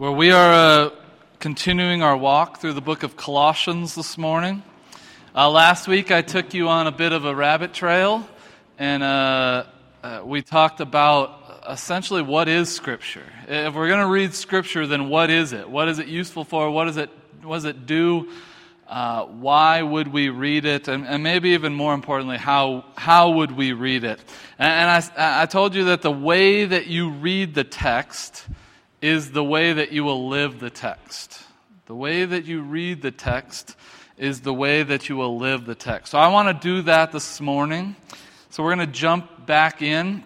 Well, we are uh, continuing our walk through the book of Colossians this morning. Uh, last week I took you on a bit of a rabbit trail, and uh, uh we talked about essentially what is Scripture. If we're going to read Scripture, then what is it? What is it useful for? What, is it, what does it do? Uh, why would we read it? And, and, maybe even more importantly, how, how would we read it? And, and I, I told you that the way that you read the text is the way that you will live the text. The way that you read the text is the way that you will live the text. So I want to do that this morning. So we're going to jump back in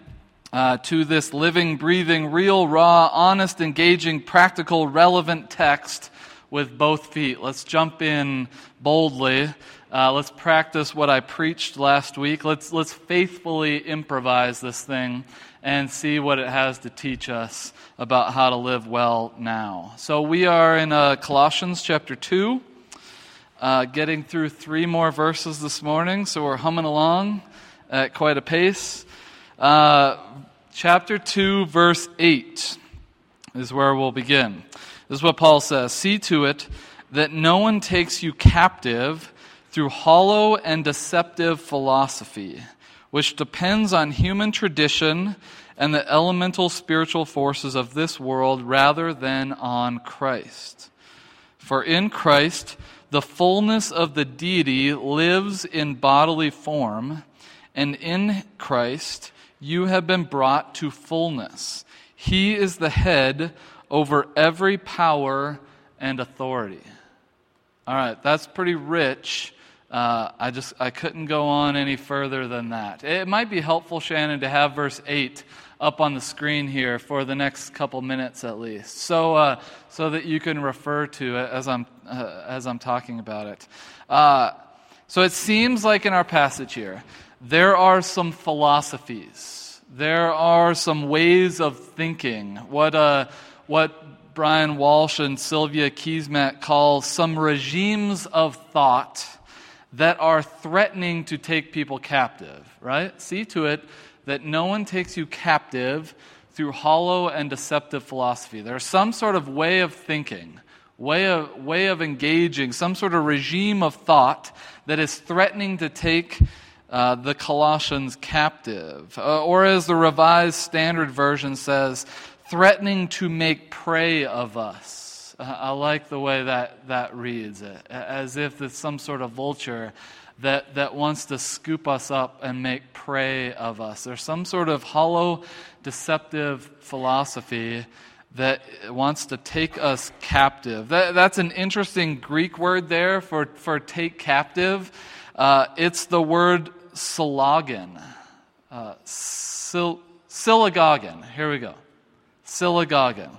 uh, to this living, breathing, real, raw, honest, engaging, practical, relevant text with both feet. Let's jump in boldly. Uh, let's practice what I preached last week. Let's, let's faithfully improvise this thing and see what it has to teach us about how to live well now. So we are in uh, Colossians chapter 2, uh, getting through three more verses this morning, so we're humming along at quite a pace. Uh, chapter 2, verse 8 is where we'll begin. This is what Paul says See to it that no one takes you captive through hollow and deceptive philosophy which depends on human tradition and the elemental spiritual forces of this world rather than on Christ. For in Christ, the fullness of the deity lives in bodily form, and in Christ, you have been brought to fullness. He is the head over every power and authority. All right, that's pretty rich uh, I just I couldn't go on any further than that. It might be helpful, Shannon, to have verse eight up on the screen here for the next couple minutes at least, so uh, so that you can refer to it as I'm uh, as I'm talking about it. Uh, so it seems like in our passage here there are some philosophies, there are some ways of thinking. What uh, what Brian Walsh and Sylvia Keesmaat call some regimes of thought that are threatening to take people captive, right? See to it that no one takes you captive through hollow and deceptive philosophy. There's some sort of way of thinking, way of, way of engaging, some sort of regime of thought that is threatening to take uh, the Colossians captive. Uh, or as the Revised Standard Version says, threatening to make prey of us. I like the way that, that reads, it, as if it's some sort of vulture that, that wants to scoop us up and make prey of us. There's some sort of hollow, deceptive philosophy that wants to take us captive. That, that's an interesting Greek word there for, for take captive. Uh, it's the word syllogon. Uh. Here we go. Syllogon.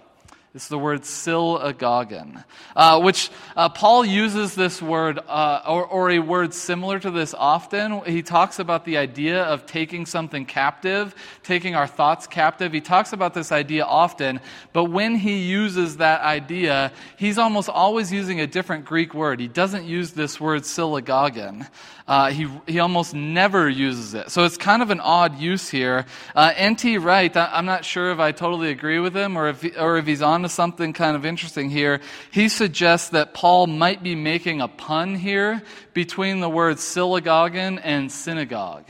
It's the word syllogon, uh, which uh, Paul uses this word, uh, or, or, a word similar to this often. He talks about the idea of taking something captive, taking our thoughts captive. He talks about this idea often, but when he uses that idea, he's almost always using a different Greek word. He doesn't use this word syllogon. Uh, he, he almost never uses it. So it's kind of an odd use here. Uh, N.T. Wright, I, am not sure if I totally agree with him or if, he, or if he's on to something kind of interesting here. He suggests that Paul might be making a pun here between the words syllogon and synagogue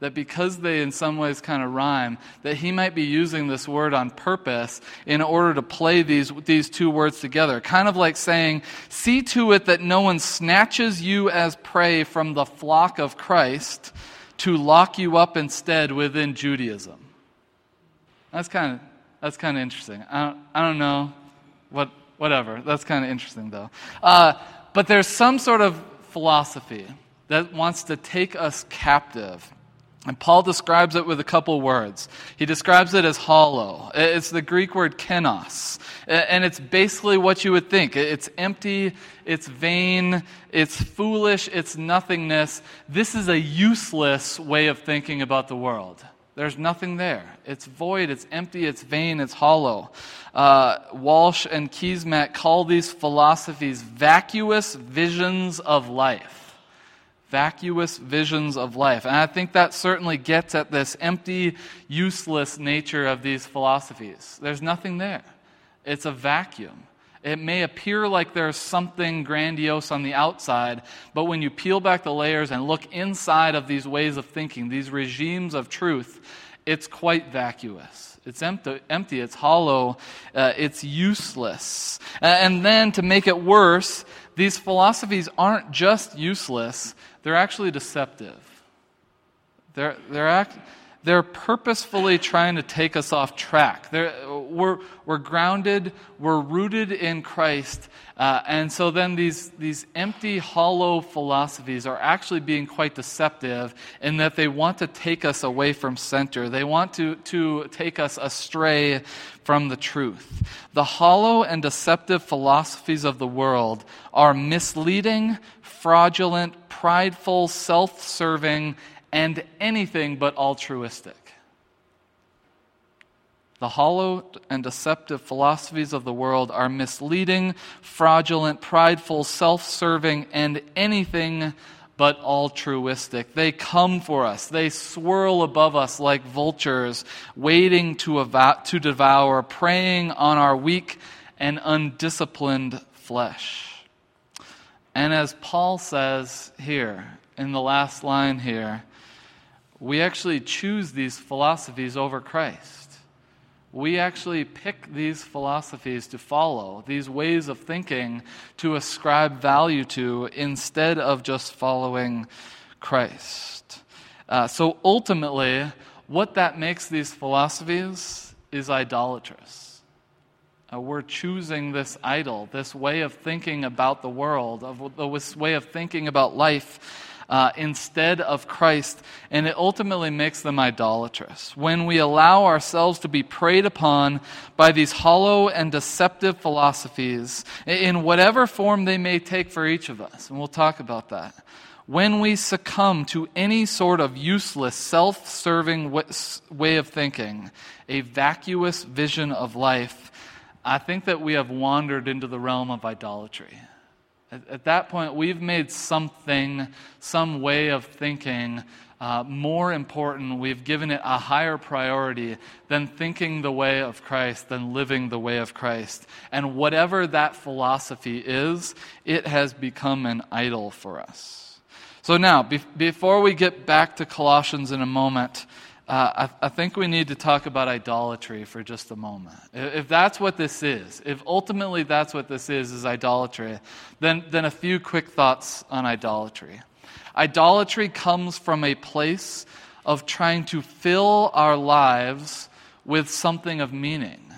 that because they in some ways kind of rhyme, that he might be using this word on purpose in order to play these, these two words together. Kind of like saying, see to it that no one snatches you as prey from the flock of Christ to lock you up instead within Judaism. That's kind of, that's kind of interesting. I don't, I don't know. What, whatever. That's kind of interesting, though. Uh, but there's some sort of philosophy that wants to take us captive and Paul describes it with a couple words. He describes it as hollow. It's the Greek word kenos. And it's basically what you would think it's empty, it's vain, it's foolish, it's nothingness. This is a useless way of thinking about the world. There's nothing there. It's void, it's empty, it's vain, it's hollow. Uh, Walsh and Keesmaat call these philosophies vacuous visions of life vacuous visions of life. And I think that certainly gets at this empty, useless nature of these philosophies. There's nothing there. it's a vacuum. It may appear like there's something grandiose on the outside, but when you peel back the layers and look inside of these ways of thinking, these regimes of truth, it's quite vacuous. It's empty, empty it's hollow, uh, it's useless. And then to make it worse, these philosophies aren't just useless, they're actually deceptive. They're, they're act, they're purposefully trying to take us off track. They're, we're, we're grounded, we're rooted in Christ, uh, and so then these, these empty, hollow philosophies are actually being quite deceptive in that they want to take us away from center. They want to, to take us astray from the truth. The hollow and deceptive philosophies of the world are misleading, fraudulent, prideful, self serving, and anything but altruistic. The hollow and deceptive philosophies of the world are misleading, fraudulent, prideful, self serving, and anything but altruistic. They come for us. They swirl above us like vultures, waiting to, to devour, preying on our weak and undisciplined flesh. And as Paul says here, in the last line here, we actually choose these philosophies over Christ. We actually pick these philosophies to follow, these ways of thinking to ascribe value to instead of just following Christ. Uh, so ultimately, what that makes these philosophies is idolatrous. Uh, we're choosing this idol, this way of thinking about the world, of, this way of thinking about life uh, instead of Christ, and it ultimately makes them idolatrous. When we allow ourselves to be preyed upon by these hollow and deceptive philosophies, in whatever form they may take for each of us, and we'll talk about that. When we succumb to any sort of useless, self serving way of thinking, a vacuous vision of life, I think that we have wandered into the realm of idolatry. At, at that point, we've made something, some way of thinking, uh, more important. We've given it a higher priority than thinking the way of Christ, than living the way of Christ. And whatever that philosophy is, it has become an idol for us. So now, be- before we get back to Colossians in a moment, uh, I, I, think we need to talk about idolatry for just a moment. If that's what this is, if ultimately that's what this is, is idolatry, then, then a few quick thoughts on idolatry. Idolatry comes from a place of trying to fill our lives with something of meaning.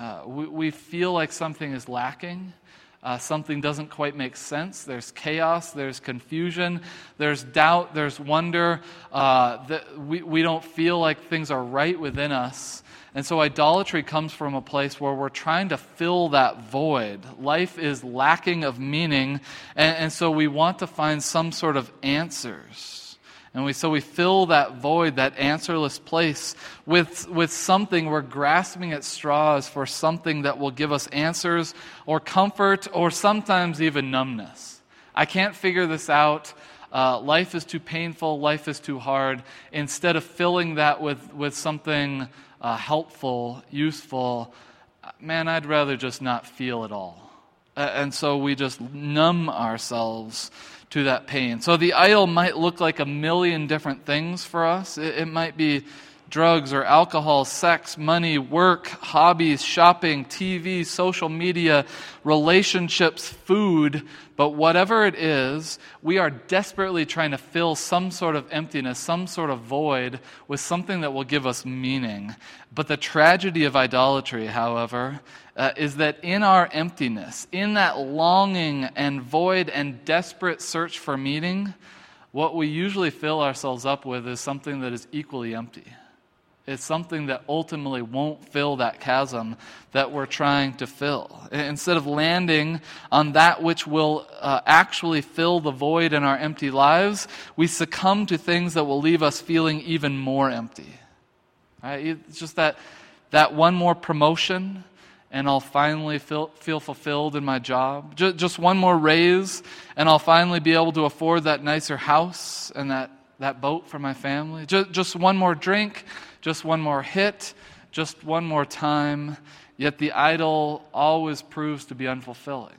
Uh, we, we feel like something is lacking uh, something doesn't quite make sense. There's chaos, there's confusion, there's doubt, there's wonder. Uh, that we, we don't feel like things are right within us. And so idolatry comes from a place where we're trying to fill that void. Life is lacking of meaning, and, and so we want to find some sort of answers. And we, so we fill that void, that answerless place, with, with something. We're grasping at straws for something that will give us answers or comfort or sometimes even numbness. I can't figure this out. Uh, life is too painful. Life is too hard. Instead of filling that with, with something uh, helpful, useful, man, I'd rather just not feel at all. Uh, and so we just numb ourselves to that pain. So the idol might look like a million different things for us. It, it might be drugs or alcohol, sex, money, work, hobbies, shopping, TV, social media, relationships, food. But whatever it is, we are desperately trying to fill some sort of emptiness, some sort of void with something that will give us meaning. But the tragedy of idolatry, however, uh, is that in our emptiness, in that longing and void and desperate search for meaning, what we usually fill ourselves up with is something that is equally empty. It's something that ultimately won't fill that chasm that we're trying to fill. Instead of landing on that which will uh, actually fill the void in our empty lives, we succumb to things that will leave us feeling even more empty. Right? It's just that, that one more promotion, and I'll finally feel, feel fulfilled in my job. Just, just one more raise, and I'll finally be able to afford that nicer house and that, that boat for my family. Just, just one more drink just one more hit, just one more time, yet the idol always proves to be unfulfilling.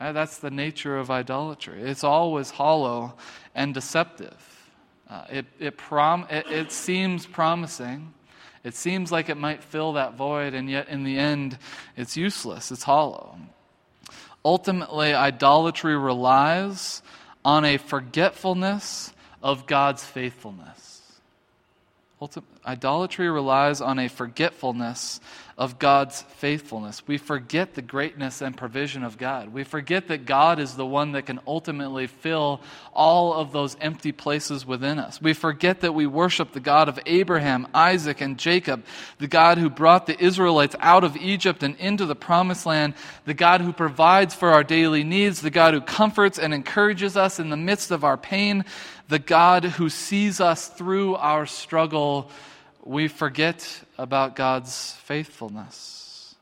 Right? That's the nature of idolatry. It's always hollow and deceptive. Uh, it, it, prom- it, it seems promising. It seems like it might fill that void, and yet in the end, it's useless. It's hollow. Ultimately, idolatry relies on a forgetfulness of God's faithfulness. Ultim- idolatry relies on a forgetfulness of God's faithfulness. We forget the greatness and provision of God. We forget that God is the one that can ultimately fill all of those empty places within us. We forget that we worship the God of Abraham, Isaac, and Jacob, the God who brought the Israelites out of Egypt and into the promised land, the God who provides for our daily needs, the God who comforts and encourages us in the midst of our pain, the God who sees us through our struggle we forget about God's faithfulness.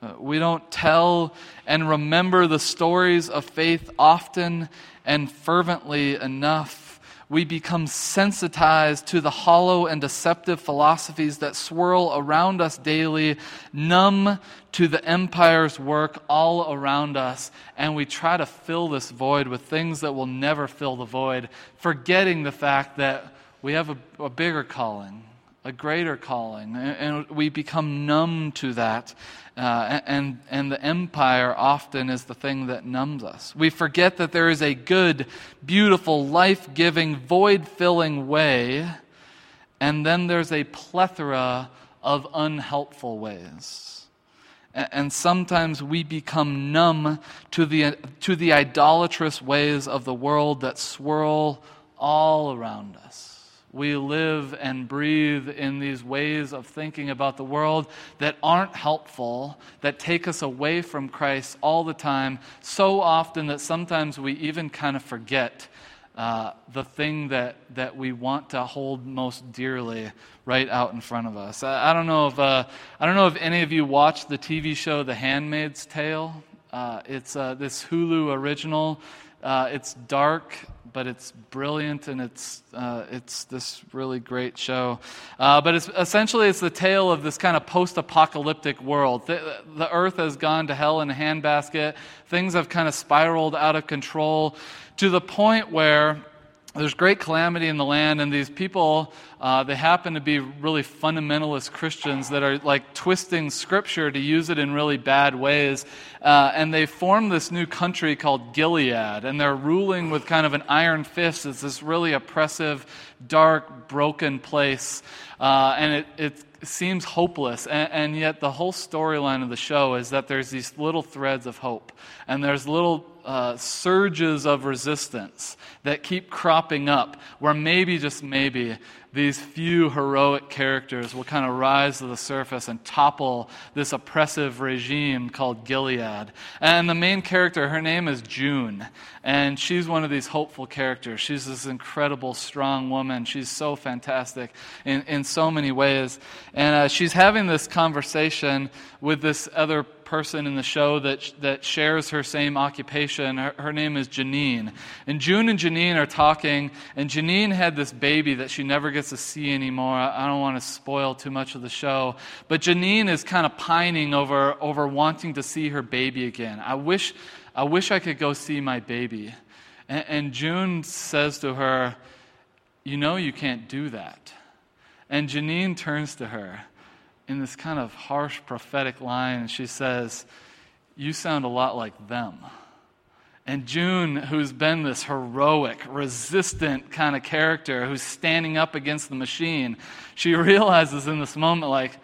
Uh, we don't tell and remember the stories of faith often and fervently enough. We become sensitized to the hollow and deceptive philosophies that swirl around us daily, numb to the empire's work all around us, and we try to fill this void with things that will never fill the void, forgetting the fact that we have a, a bigger calling a greater calling. And we become numb to that. Uh, and, and the empire often is the thing that numbs us. We forget that there is a good, beautiful, life giving, void filling way. And then there's a plethora of unhelpful ways. And sometimes we become numb to the, to the idolatrous ways of the world that swirl all around us. We live and breathe in these ways of thinking about the world that aren't helpful, that take us away from Christ all the time, so often that sometimes we even kind of forget uh, the thing that, that we want to hold most dearly right out in front of us. I, I don't know if uh, I don't know if any of you watched the TV show The Handmaid's Tale. Uh, it's uh, this Hulu original. Uh, it's dark but it's brilliant and it's, uh, it's this really great show. Uh, but it's, essentially, it's the tale of this kind of post apocalyptic world. The, the earth has gone to hell in a handbasket, things have kind of spiraled out of control to the point where there's great calamity in the land, and these people, uh, they happen to be really fundamentalist Christians that are like twisting scripture to use it in really bad ways. Uh, and they form this new country called Gilead, and they're ruling with kind of an iron fist. It's this really oppressive, dark, broken place. Uh, and it, it seems hopeless. And, and yet, the whole storyline of the show is that there's these little threads of hope, and there's little uh, surges of resistance that keep cropping up, where maybe, just maybe, these few heroic characters will kind of rise to the surface and topple this oppressive regime called Gilead. And the main character, her name is June, and she's one of these hopeful characters. She's this incredible, strong woman. She's so fantastic in, in so many ways. And uh, she's having this conversation with this other person in the show that, that shares her same occupation. Her, her, name is Janine. And June and Janine are talking, and Janine had this baby that she never gets to see anymore. I, I don't want to spoil too much of the show. But Janine is kind of pining over, over wanting to see her baby again. I wish, I wish I could go see my baby. and, and June says to her, You know you can't do that. And Janine turns to her in this kind of harsh prophetic line. She says, You sound a lot like them. And June, who's been this heroic, resistant kind of character who's standing up against the machine, she realizes in this moment, like,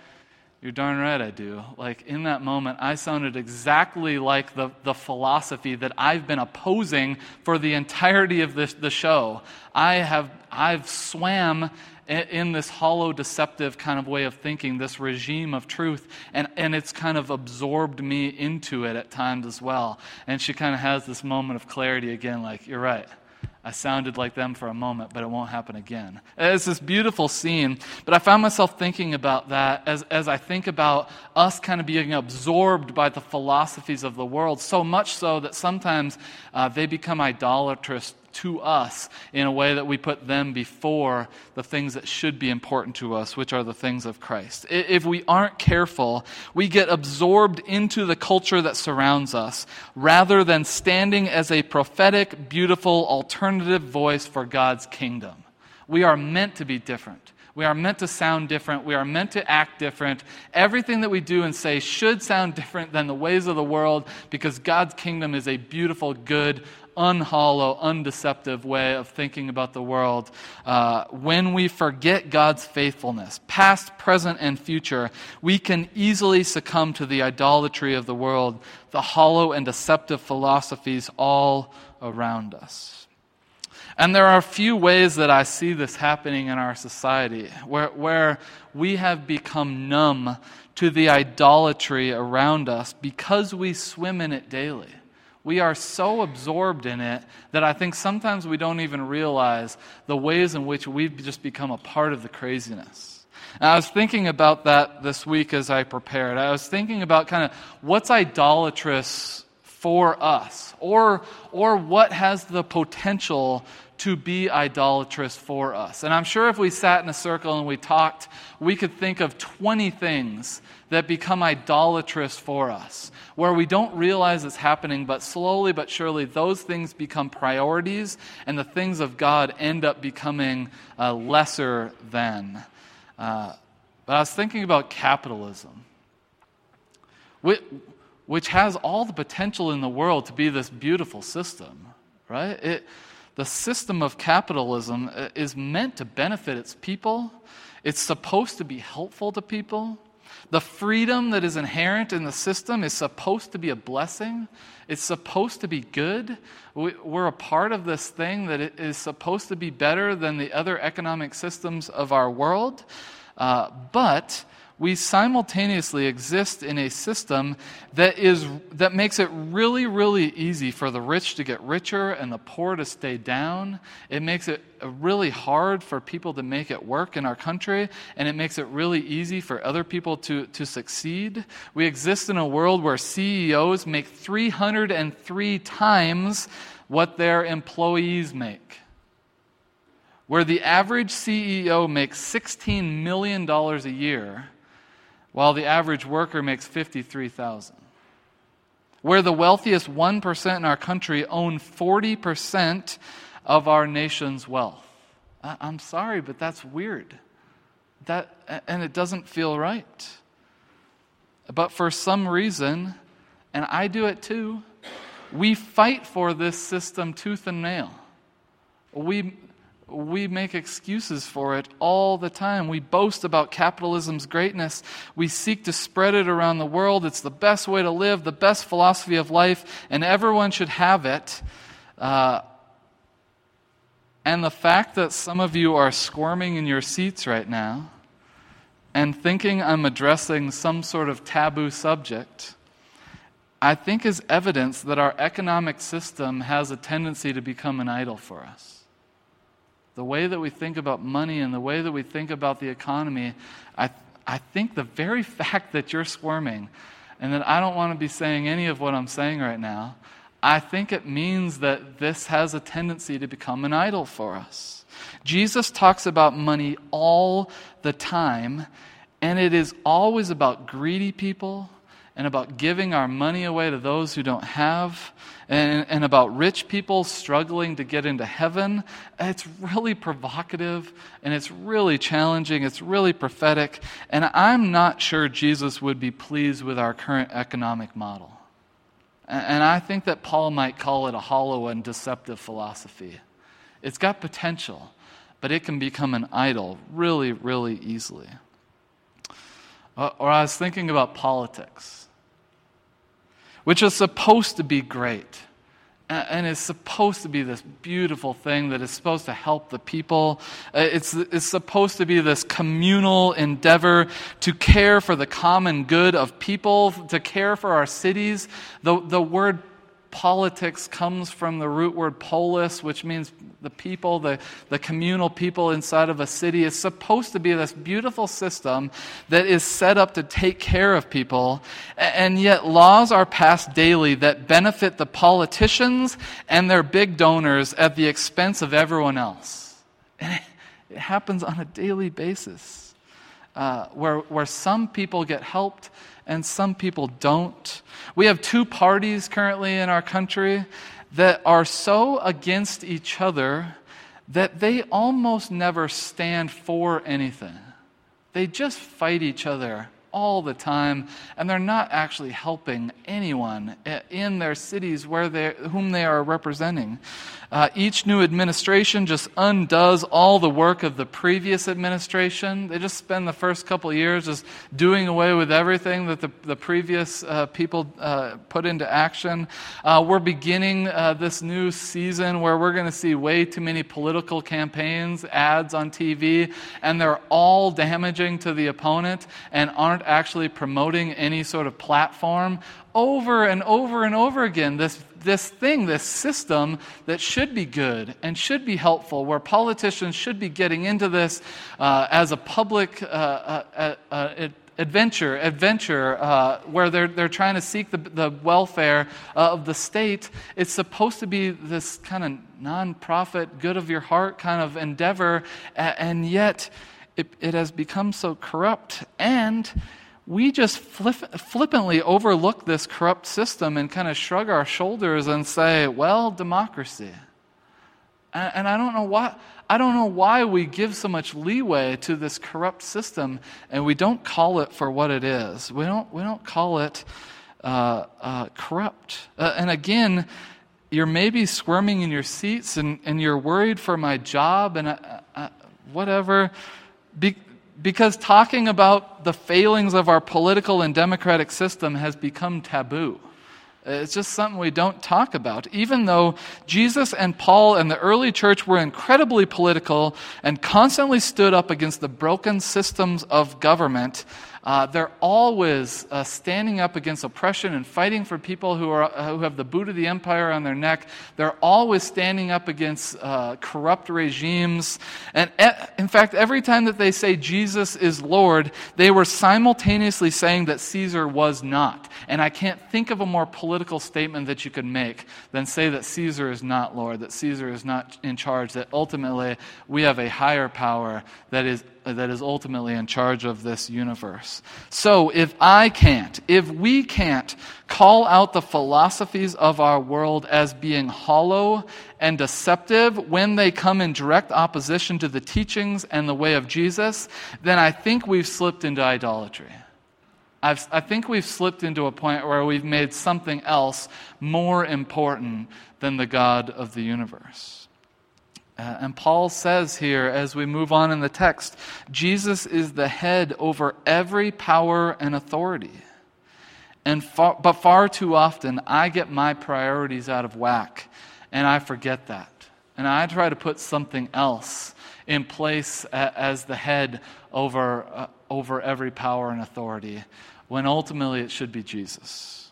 you're darn right I do. Like, in that moment, I sounded exactly like the, the philosophy that I've been opposing for the entirety of this, the show. I have I've swam in this hollow, deceptive kind of way of thinking, this regime of truth, and, and it's kind of absorbed me into it at times as well. And she kind of has this moment of clarity again, like, you're right. I sounded like them for a moment, but it won't happen again. It's this beautiful scene, but I found myself thinking about that as, as I think about us kind of being absorbed by the philosophies of the world, so much so that sometimes uh, they become idolatrous to us in a way that we put them before the things that should be important to us, which are the things of Christ. If we aren't careful, we get absorbed into the culture that surrounds us rather than standing as a prophetic, beautiful, alternative voice for God's kingdom. We are meant to be different. We are meant to sound different. We are meant to act different. Everything that we do and say should sound different than the ways of the world because God's kingdom is a beautiful, good, unhollow, undeceptive way of thinking about the world. Uh, when we forget God's faithfulness, past, present, and future, we can easily succumb to the idolatry of the world, the hollow and deceptive philosophies all around us. And there are a few ways that I see this happening in our society where, where we have become numb to the idolatry around us because we swim in it daily. We are so absorbed in it that I think sometimes we don't even realize the ways in which we've just become a part of the craziness. And I was thinking about that this week as I prepared. I was thinking about kind of what's idolatrous for us, or, or what has the potential to be idolatrous for us. And I'm sure if we sat in a circle and we talked, we could think of 20 things that become idolatrous for us, where we don't realize it's happening, but slowly but surely those things become priorities, and the things of God end up becoming uh, lesser than. Uh, but I was thinking about capitalism, which, which has all the potential in the world to be this beautiful system, right? It, the system of capitalism uh, is meant to benefit its people. It's supposed to be helpful to people. The freedom that is inherent in the system is supposed to be a blessing. It's supposed to be good. We're a part of this thing that is supposed to be better than the other economic systems of our world. Uh, but we simultaneously exist in a system that, is, that makes it really, really easy for the rich to get richer and the poor to stay down. It makes it really hard for people to make it work in our country, and it makes it really easy for other people to, to succeed. We exist in a world where CEOs make 303 times what their employees make where the average CEO makes $16 million a year while the average worker makes 53,000. Where the wealthiest 1% in our country own 40% of our nation's wealth. I'm sorry, but that's weird. That, and it doesn't feel right. But for some reason, and I do it too, we fight for this system tooth and nail. We, we make excuses for it all the time. We boast about capitalism's greatness. We seek to spread it around the world. It's the best way to live, the best philosophy of life, and everyone should have it. Uh, and the fact that some of you are squirming in your seats right now and thinking I'm addressing some sort of taboo subject, I think is evidence that our economic system has a tendency to become an idol for us the way that we think about money and the way that we think about the economy, I, I think the very fact that you're squirming and that I don't want to be saying any of what I'm saying right now, I think it means that this has a tendency to become an idol for us. Jesus talks about money all the time, and it is always about greedy people and about giving our money away to those who don't have, and, and about rich people struggling to get into heaven. It's really provocative and it's really challenging. It's really prophetic. And I'm not sure Jesus would be pleased with our current economic model. And I think that Paul might call it a hollow and deceptive philosophy. It's got potential, but it can become an idol really, really easily. Uh, or I was thinking about politics which is supposed to be great and is supposed to be this beautiful thing that is supposed to help the people. Uh, it's, it's supposed to be this communal endeavor to care for the common good of people, to care for our cities. The, the word politics comes from the root word polis, which means the people, the, the communal people inside of a city. is supposed to be this beautiful system that is set up to take care of people. And yet, laws are passed daily that benefit the politicians and their big donors at the expense of everyone else. And it happens on a daily basis uh, where, where some people get helped and some people don't. We have two parties currently in our country that are so against each other that they almost never stand for anything. They just fight each other all the time, and they're not actually helping anyone in their cities where they, whom they are representing. Uh, each new administration just undoes all the work of the previous administration. They just spend the first couple years just doing away with everything that the, the previous uh, people uh, put into action. Uh, we're beginning uh, this new season where we're going to see way too many political campaigns, ads on TV, and they're all damaging to the opponent and aren't actually promoting any sort of platform over and over and over again this, this thing, this system that should be good and should be helpful, where politicians should be getting into this uh, as a public uh, uh, uh, uh adventure, adventure uh, where they're, they're trying to seek the, the welfare of the state. It's supposed to be this kind of nonprofit, good of your heart kind of endeavor, and yet it, it has become so corrupt and we just flippantly overlook this corrupt system and kind of shrug our shoulders and say, well, democracy. And, and, I don't know why. I don't know why we give so much leeway to this corrupt system and we don't call it for what it is. We don't, we don't call it uh, uh, corrupt. Uh, and again, you're maybe squirming in your seats and, and you're worried for my job and uh, uh, whatever. Be, because talking about the failings of our political and democratic system has become taboo. It's just something we don't talk about. Even though Jesus and Paul and the early church were incredibly political and constantly stood up against the broken systems of government, uh, they're always uh, standing up against oppression and fighting for people who, are, uh, who have the boot of the empire on their neck. They're always standing up against uh, corrupt regimes. And in fact, every time that they say Jesus is Lord, they were simultaneously saying that Caesar was not. And I can't think of a more political statement that you could make than say that Caesar is not Lord, that Caesar is not in charge, that ultimately we have a higher power that is Uh, that is ultimately in charge of this universe. So, if I can't, if we can't call out the philosophies of our world as being hollow and deceptive when they come in direct opposition to the teachings and the way of Jesus, then I think we've slipped into idolatry. I've, i think we've slipped into a point where we've made something else more important than the God of the universe. Uh, and Paul says here, as we move on in the text, Jesus is the head over every power and authority. And far, but far too often, I get my priorities out of whack, and I forget that. And I try to put something else in place as the head over, uh, over every power and authority, when ultimately it should be Jesus.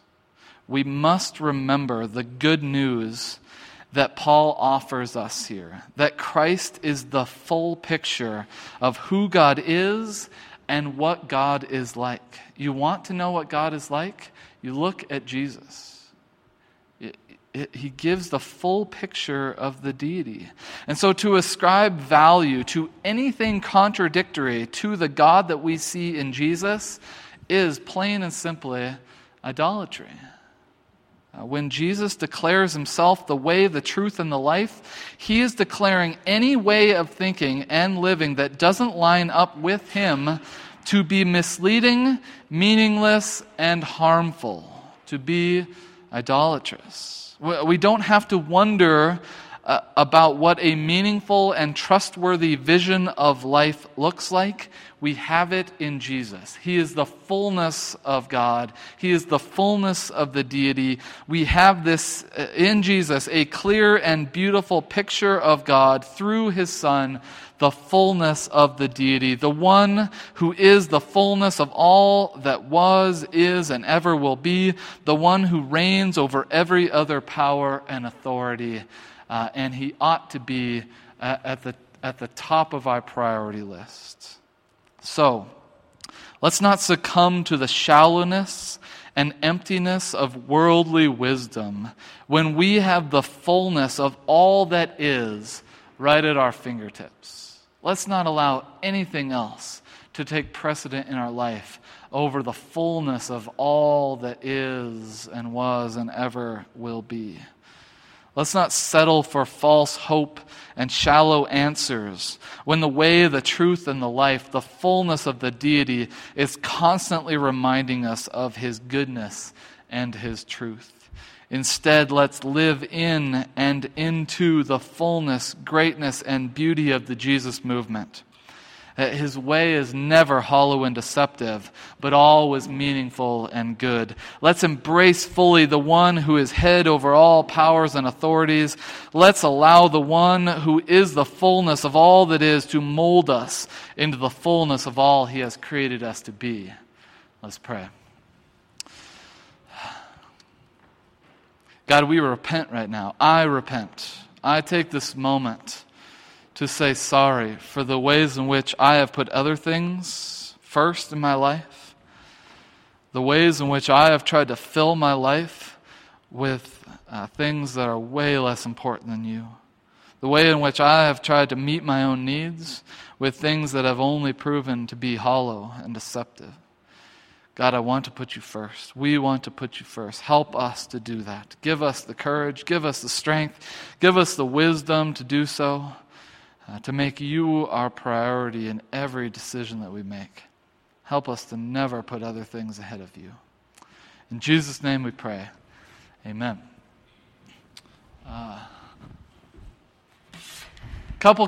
We must remember the good news that Paul offers us here that Christ is the full picture of who God is and what God is like. You want to know what God is like? You look at Jesus. It, it, he gives the full picture of the deity. And so to ascribe value to anything contradictory to the God that we see in Jesus is plain and simply idolatry. Uh, when Jesus declares himself the way, the truth, and the life, he is declaring any way of thinking and living that doesn't line up with him to be misleading, meaningless, and harmful, to be idolatrous. We don't have to wonder uh, about what a meaningful and trustworthy vision of life looks like, we have it in Jesus. He is the fullness of God, He is the fullness of the deity. We have this uh, in Jesus, a clear and beautiful picture of God through His Son the fullness of the deity, the one who is the fullness of all that was, is, and ever will be, the one who reigns over every other power and authority. Uh, and he ought to be at, at, the, at the top of our priority list. So, let's not succumb to the shallowness and emptiness of worldly wisdom when we have the fullness of all that is right at our fingertips. Let's not allow anything else to take precedent in our life over the fullness of all that is and was and ever will be. Let's not settle for false hope and shallow answers when the way, the truth, and the life, the fullness of the deity, is constantly reminding us of his goodness and his truth. Instead, let's live in and into the fullness, greatness, and beauty of the Jesus movement. That his way is never hollow and deceptive, but always meaningful and good. Let's embrace fully the one who is head over all powers and authorities. Let's allow the one who is the fullness of all that is to mold us into the fullness of all he has created us to be. Let's pray. God, we repent right now. I repent. I take this moment to say sorry for the ways in which I have put other things first in my life, the ways in which I have tried to fill my life with uh, things that are way less important than you, the way in which I have tried to meet my own needs with things that have only proven to be hollow and deceptive. God, I want to put you first. We want to put you first. Help us to do that. Give us the courage, give us the strength, give us the wisdom to do so, uh, to make you our priority in every decision that we make. Help us to never put other things ahead of you. In Jesus' name we pray. Amen. Uh,